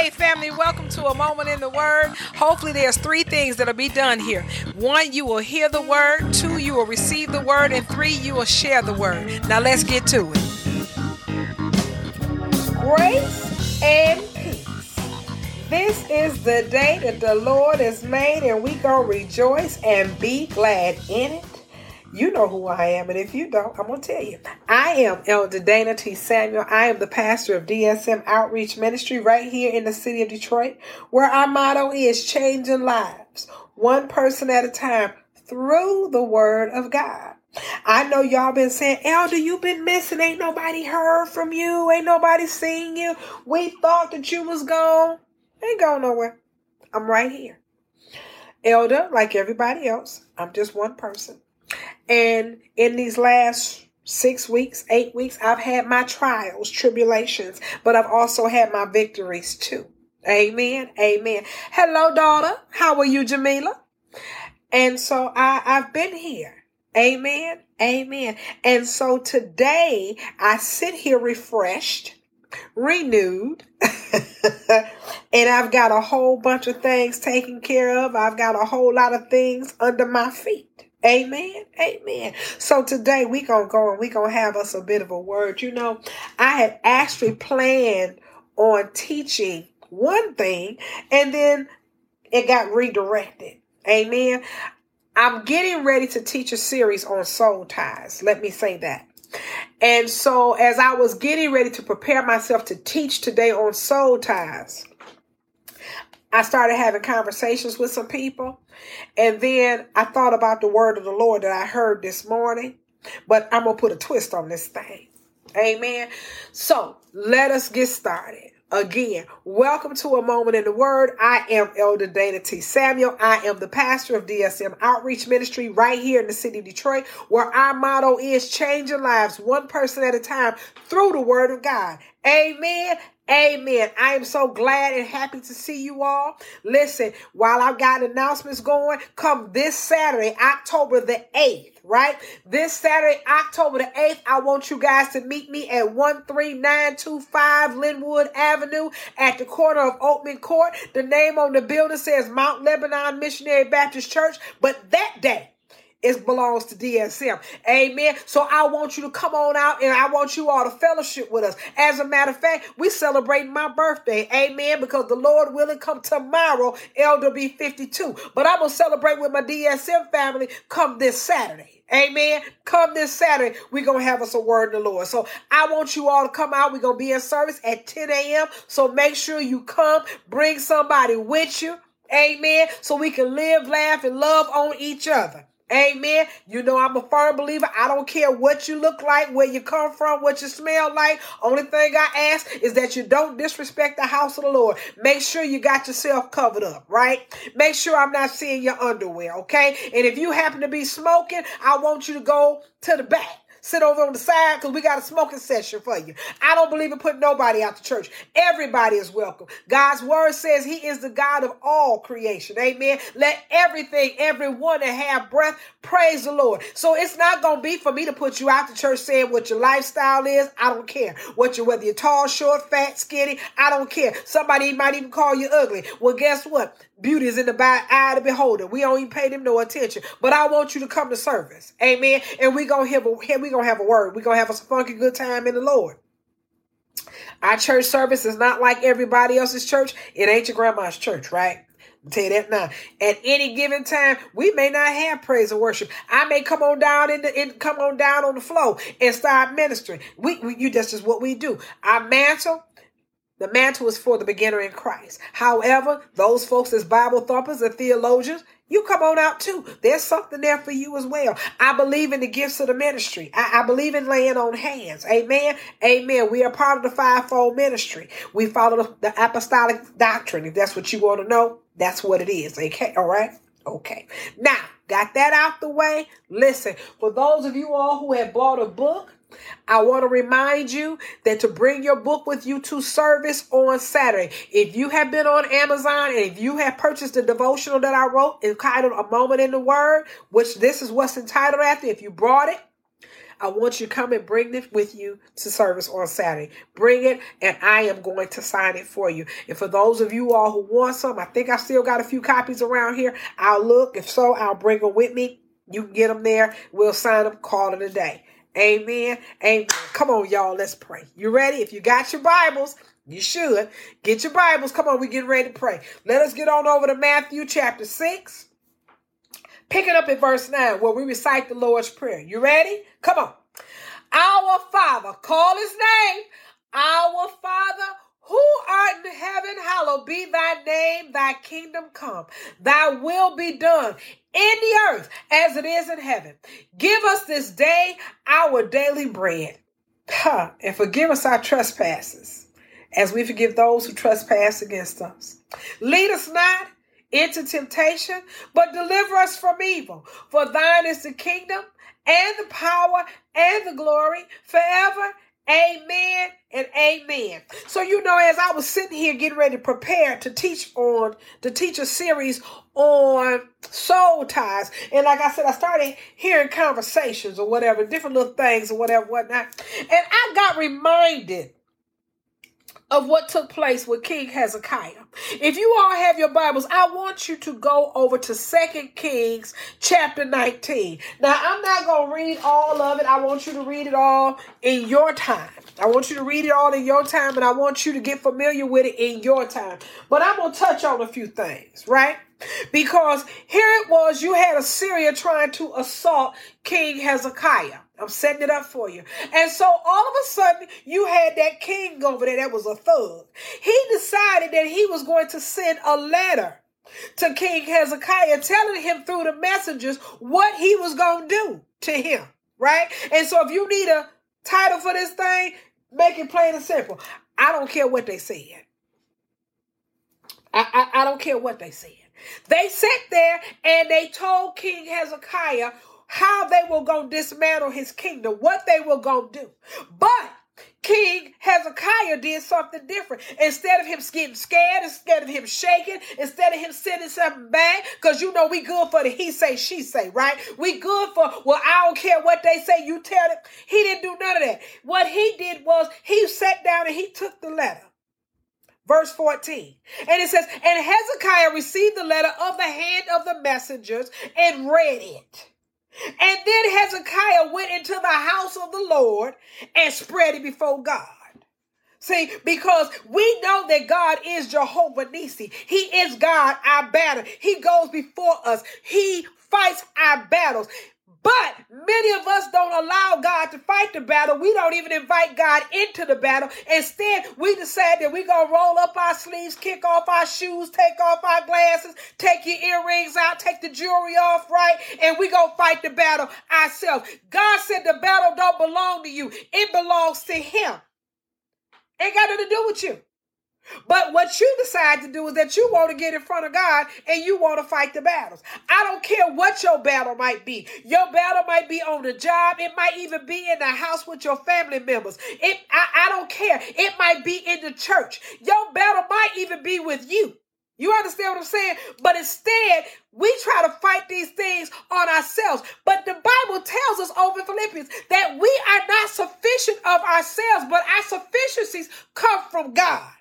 Hey, family, welcome to a moment in the Word. Hopefully, there's three things that'll be done here. One, you will hear the Word. Two, you will receive the Word. And three, you will share the Word. Now, let's get to it. Grace and peace. This is the day that the Lord has made, and we gonna rejoice and be glad in it. You know who I am, and if you don't, I'm going to tell you. I am Elder Dana T. Samuel. I am the pastor of DSM Outreach Ministry right here in the city of Detroit, where our motto is changing lives, one person at a time, through the Word of God. I know y'all been saying, Elder, you've been missing. Ain't nobody heard from you. Ain't nobody seen you. We thought that you was gone. Ain't going nowhere. I'm right here. Elder, like everybody else, I'm just one person. And in these last six weeks, eight weeks, I've had my trials, tribulations, but I've also had my victories too. Amen. Amen. Hello, daughter. How are you, Jamila? And so I, I've been here. Amen. Amen. And so today I sit here refreshed, renewed, and I've got a whole bunch of things taken care of. I've got a whole lot of things under my feet. Amen. Amen. So today we gonna go and we gonna have us a bit of a word. You know, I had actually planned on teaching one thing and then it got redirected. Amen. I'm getting ready to teach a series on soul ties. Let me say that. And so as I was getting ready to prepare myself to teach today on soul ties, I started having conversations with some people. And then I thought about the word of the Lord that I heard this morning. But I'm going to put a twist on this thing. Amen. So let us get started. Again, welcome to a moment in the Word. I am Elder Dana T. Samuel. I am the pastor of DSM Outreach Ministry right here in the city of Detroit, where our motto is changing lives one person at a time through the Word of God. Amen. Amen. I am so glad and happy to see you all. Listen, while I've got announcements going, come this Saturday, October the 8th, right? This Saturday, October the 8th, I want you guys to meet me at 13925 Linwood Avenue at the corner of Oakman Court. The name on the building says Mount Lebanon Missionary Baptist Church, but that day, it belongs to DSM. Amen. So I want you to come on out and I want you all to fellowship with us. As a matter of fact, we celebrate my birthday. Amen. Because the Lord willing come tomorrow, Elder be 52. But I'm going to celebrate with my DSM family come this Saturday. Amen. Come this Saturday, we're going to have us a word in the Lord. So I want you all to come out. We're going to be in service at 10 a.m. So make sure you come, bring somebody with you. Amen. So we can live, laugh, and love on each other. Amen. You know, I'm a firm believer. I don't care what you look like, where you come from, what you smell like. Only thing I ask is that you don't disrespect the house of the Lord. Make sure you got yourself covered up, right? Make sure I'm not seeing your underwear, okay? And if you happen to be smoking, I want you to go to the back. Sit over on the side because we got a smoking session for you. I don't believe in putting nobody out the church. Everybody is welcome. God's word says he is the God of all creation. Amen. Let everything, everyone that have breath, praise the Lord. So it's not going to be for me to put you out the church saying what your lifestyle is. I don't care. What you, whether you're tall, short, fat, skinny, I don't care. Somebody might even call you ugly. Well, guess what? Beauty is in the eye of the beholder. We don't even pay them no attention. But I want you to come to service. Amen. And we gonna have a we gonna have a word. we gonna have a funky good time in the Lord. Our church service is not like everybody else's church. It ain't your grandma's church, right? I'll tell you that now. At any given time, we may not have praise and worship. I may come on down in the in, come on down on the floor and start ministering. We, we you that's just what we do. Our mantle the mantle is for the beginner in Christ. However, those folks as Bible thumpers and theologians, you come on out too. There's something there for you as well. I believe in the gifts of the ministry. I, I, believe in laying on hands. Amen. Amen. We are part of the fivefold ministry. We follow the, the apostolic doctrine. If that's what you want to know, that's what it is. Okay. All right. Okay. Now, got that out the way. Listen, for those of you all who have bought a book, I want to remind you that to bring your book with you to service on Saturday. If you have been on Amazon and if you have purchased the devotional that I wrote entitled A Moment in the Word, which this is what's entitled after, if you brought it, I want you to come and bring it with you to service on Saturday. Bring it, and I am going to sign it for you. And for those of you all who want some, I think I still got a few copies around here. I'll look. If so, I'll bring them with me. You can get them there. We'll sign them. Call it a day. Amen. Amen. Come on, y'all. Let's pray. You ready? If you got your Bibles, you should get your Bibles. Come on, we getting ready to pray. Let us get on over to Matthew chapter 6. Pick it up at verse 9 where we recite the Lord's Prayer. You ready? Come on. Our Father, call his name. Our Father who art in heaven, hallowed be thy name, thy kingdom come, thy will be done in the earth as it is in heaven. Give us this day our daily bread. Huh, and forgive us our trespasses as we forgive those who trespass against us. Lead us not into temptation, but deliver us from evil. For thine is the kingdom and the power and the glory forever. Amen and amen. So you know, as I was sitting here getting ready to prepare to teach on to teach a series on soul ties, and like I said, I started hearing conversations or whatever, different little things or whatever, whatnot, and I got reminded of what took place with King Hezekiah. If you all have your Bibles, I want you to go over to Second Kings chapter 19. Now, I'm not going to read all of it. I want you to read it all in your time. I want you to read it all in your time, and I want you to get familiar with it in your time. But I'm going to touch on a few things, right? Because here it was, you had Assyria trying to assault King Hezekiah. I'm setting it up for you. And so all of a sudden, you had that king over there that was a thug. He decided that he was going to send a letter to King Hezekiah telling him through the messengers what he was going to do to him, right? And so if you need a title for this thing, make it plain and simple. I don't care what they said. I, I, I don't care what they said. They sat there and they told King Hezekiah how they were going to dismantle his kingdom, what they were going to do. But King Hezekiah did something different. Instead of him getting scared, instead of him shaking, instead of him sending something back, because you know we good for the he say, she say, right? We good for, well, I don't care what they say, you tell them. He didn't do none of that. What he did was he sat down and he took the letter. Verse 14. And it says, And Hezekiah received the letter of the hand of the messengers and read it. And then Hezekiah went into the house of the Lord and spread it before God. See, because we know that God is Jehovah Nissi. He is God, our banner. He goes before us. He fights our battles. But many of us don't allow God to fight the battle. We don't even invite God into the battle. Instead, we decide that we're going to roll up our sleeves, kick off our shoes, take off our glasses, take your earrings out, take the jewelry off, right? And we're going to fight the battle ourselves. God said the battle don't belong to you. It belongs to him. Ain't got nothing to do with you. But what you decide to do is that you want to get in front of God and you want to fight the battles. I don't care what your battle might be. Your battle might be on the job. It might even be in the house with your family members. It, I, I don't care. It might be in the church. Your battle might even be with you. You understand what I'm saying? But instead, we try to fight these things on ourselves. But the Bible tells us over Philippians that we are not sufficient of ourselves, but our sufficiencies come from God.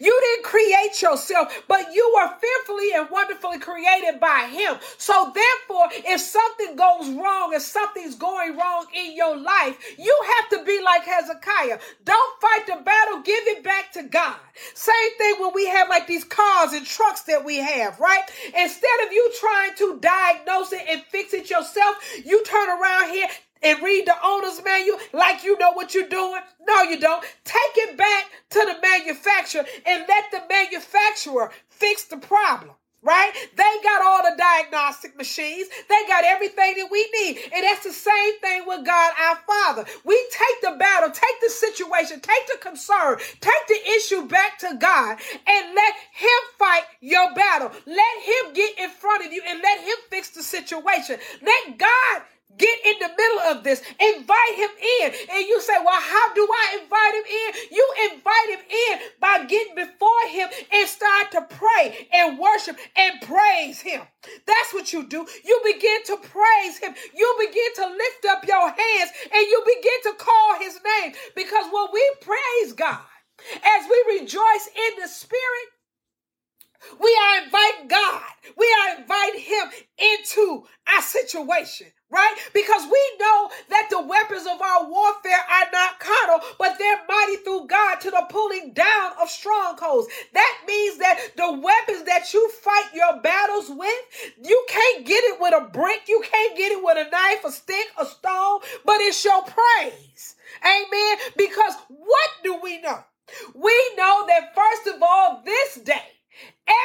You didn't create yourself, but you were fearfully and wonderfully created by Him. So, therefore, if something goes wrong, if something's going wrong in your life, you have to be like Hezekiah. Don't fight the battle, give it back to God. Same thing when we have like these cars and trucks that we have, right? Instead of you trying to diagnose it and fix it yourself, you turn around here and read the owner's manual like you know what you're doing? No, you don't. Take it back to the manufacturer and let the manufacturer fix the problem. Right? They got all the diagnostic machines. They got everything that we need. And that's the same thing with God our Father. We take the battle, take the situation, take the concern, take the issue back to God and let Him fight your battle. Let Him get in front of you and let Him fix the situation. Let God Get in the middle of this. Invite him in. And you say, Well, how do I invite him in? You invite him in by getting before him and start to pray and worship and praise him. That's what you do. You begin to praise him. You begin to lift up your hands and you begin to call his name because when we praise God, as we rejoice in the spirit, we are inviting God. We are inviting Him into our situation, right? Because we know that the weapons of our warfare are not carnal, but they're mighty through God to the pulling down of strongholds. That means that the weapons that you fight your battles with, you can't get it with a brick, you can't get it with a knife, a stick, a stone, but it's your praise. Amen. Because what do we know? We know that first of all, this day,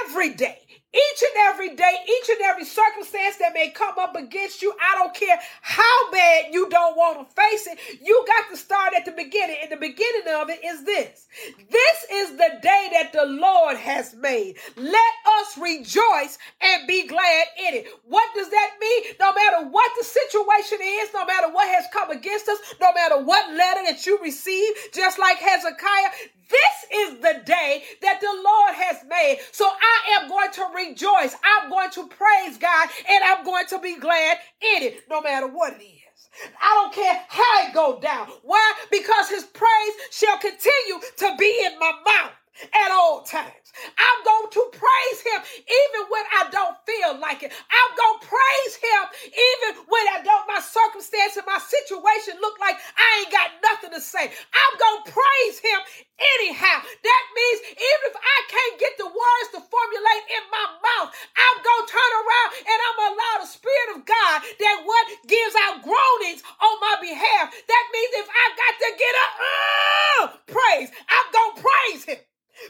every day, each and every day, each and every circumstance that may come up against you, I don't care how bad you don't want to face it, you got to start at the beginning. And the beginning of it is this this is the day that the Lord has made. Let us rejoice and be glad in it. What does that mean? No matter what the situation is, no matter what has come against us, no matter what letter that you receive, just like Hezekiah, this is the day that the Lord has made. So I am going to rejoice. I'm going to praise God and I'm going to be glad in it, no matter what it is. I don't care how it go down. Why? Because his praise shall continue to be in my mouth at all times. I'm going to praise him even when I don't feel like it. I'm going to praise him even when I don't, my circumstance and my situation look like I ain't got nothing to say. I'm going to praise him anyhow. That means even if I can't get the words to formulate in my mouth, I'm going to turn around and I'm going to allow the Spirit of God that what gives out groanings on my behalf. That means if I got to get up, uh, praise, I'm going to praise him.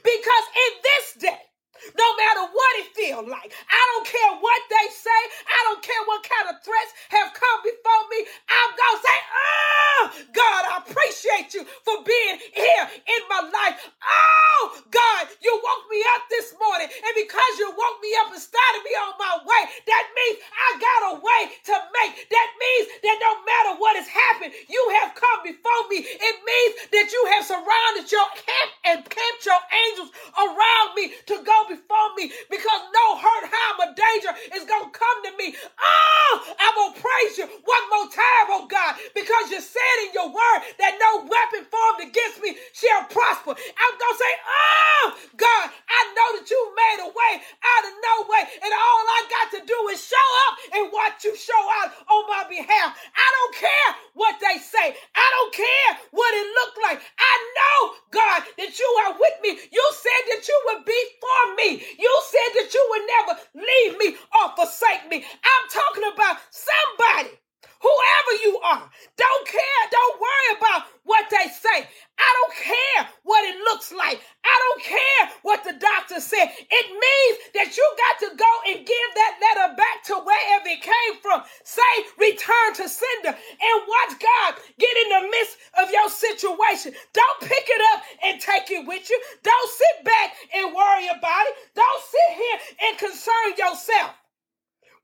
Because in this day, no matter what it feels like. I don't care what they say. I don't care what kind of threats have come before me. I'm going to say, oh, God, I appreciate you for being here in my life. Oh, God, you woke me up this morning. And because you woke me up and started me on my way, that means I got a way to make. That means that no matter what has happened, you have come before me. It means that you have surrounded your camp and camped your angels around me to go before me because no hurt, harm, or danger is going to come to me. Oh, I'm going to praise you one more time, oh God, because you said in your word that no weapon formed against me shall prosper. I'm going to say, oh, God, I know that you made a way out of no way, and all I got to do is show up and watch you show out on my behalf. I don't care what they say. I don't care what it looked like. I know, God, that you are with me. You said that you would be for me. You said that you would never leave me or forsake me. I'm talking about somebody whoever you are. Don't care. Don't worry about what they say. I don't care what it looks like. I don't care what the doctor said. It means that you got to go and give that letter back to wherever it came from. Say, return to sender and watch God get in the midst of your situation. Don't pick it up and take it with you. Don't sit back and worry about it. Don't sit here and concern yourself.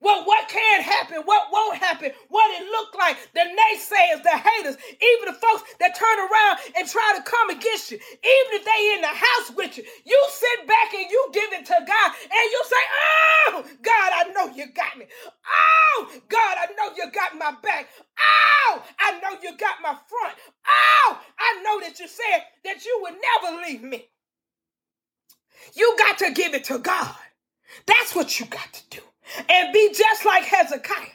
Well, what can happen? What won't happen? What it look like? The naysayers, the haters, even the folks that turn around and try to come against you, even if they in the house with you, you sit back and you give it to God and you say, Oh, God, I know you got me. Oh, God, I know you got my back. Oh, I know you got my front. Oh, I know that you said that you would never leave me. You got to give it to God. That's what you got to do and be just like Hezekiah.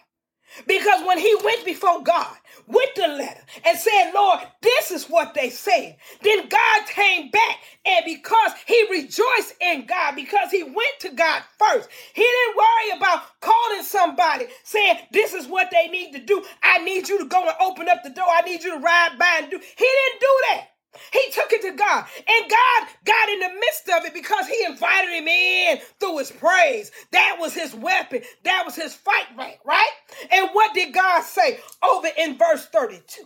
Because when he went before God with the letter and said, Lord, this is what they said, then God came back. And because he rejoiced in God, because he went to God first, he didn't worry about calling somebody saying, This is what they need to do. I need you to go and open up the door. I need you to ride by and do. He didn't do that. He took it to God, and God got in the midst of it because He invited him in through His praise. That was His weapon, that was His fight right, right? And what did God say over in verse 32?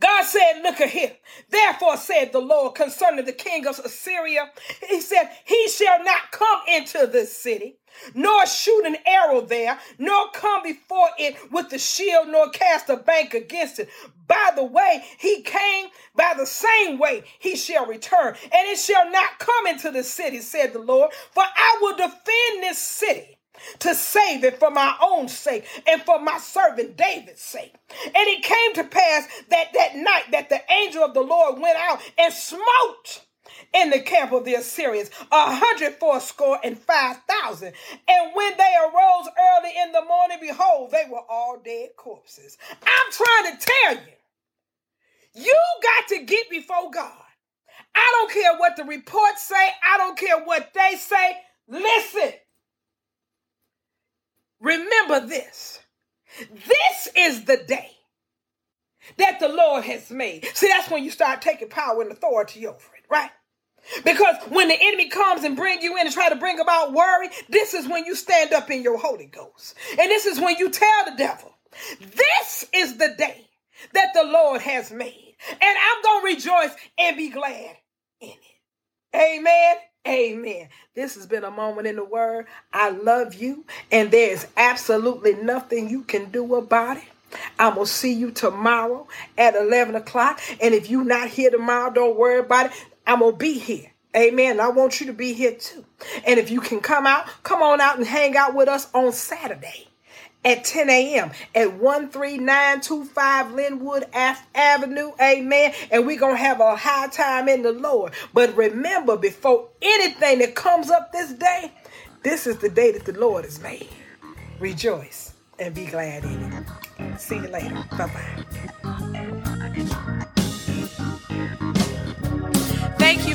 God said, Look at here. Therefore said the Lord concerning the king of Assyria, He said, He shall not into this city, nor shoot an arrow there, nor come before it with the shield, nor cast a bank against it. By the way, he came, by the same way he shall return, and it shall not come into the city, said the Lord, for I will defend this city to save it for my own sake and for my servant David's sake. And it came to pass that that night that the angel of the Lord went out and smote in the camp of the Assyrians a hundred fourscore and five thousand. And when they arose early in the morning, behold, they were all dead corpses. I'm trying to tell you, you got to get before God. I don't care what the reports say, I don't care what they say. Listen. Remember this. This is the day that the Lord has made. See, that's when you start taking power and authority over it, right? Because when the enemy comes and bring you in and try to bring about worry, this is when you stand up in your Holy Ghost. And this is when you tell the devil, this is the day that the Lord has made. And I'm going to rejoice and be glad in it. Amen. Amen. This has been a moment in the word. I love you, and there is absolutely nothing you can do about it. I'm going to see you tomorrow at 11 o'clock. And if you're not here tomorrow, don't worry about it. I'm going to be here. Amen. I want you to be here too. And if you can come out, come on out and hang out with us on Saturday at 10 a.m. at 13925 Linwood Avenue. Amen. And we're going to have a high time in the Lord. But remember, before anything that comes up this day, this is the day that the Lord has made. Rejoice and be glad in it. See you later. Bye bye.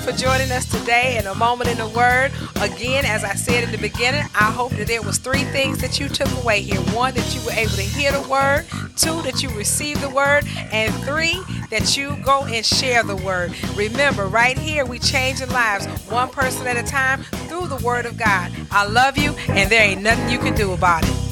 For joining us today in a moment in the Word. Again, as I said in the beginning, I hope that there was three things that you took away here. One, that you were able to hear the Word. Two, that you received the Word. And three, that you go and share the Word. Remember, right here, we changing lives one person at a time through the Word of God. I love you, and there ain't nothing you can do about it.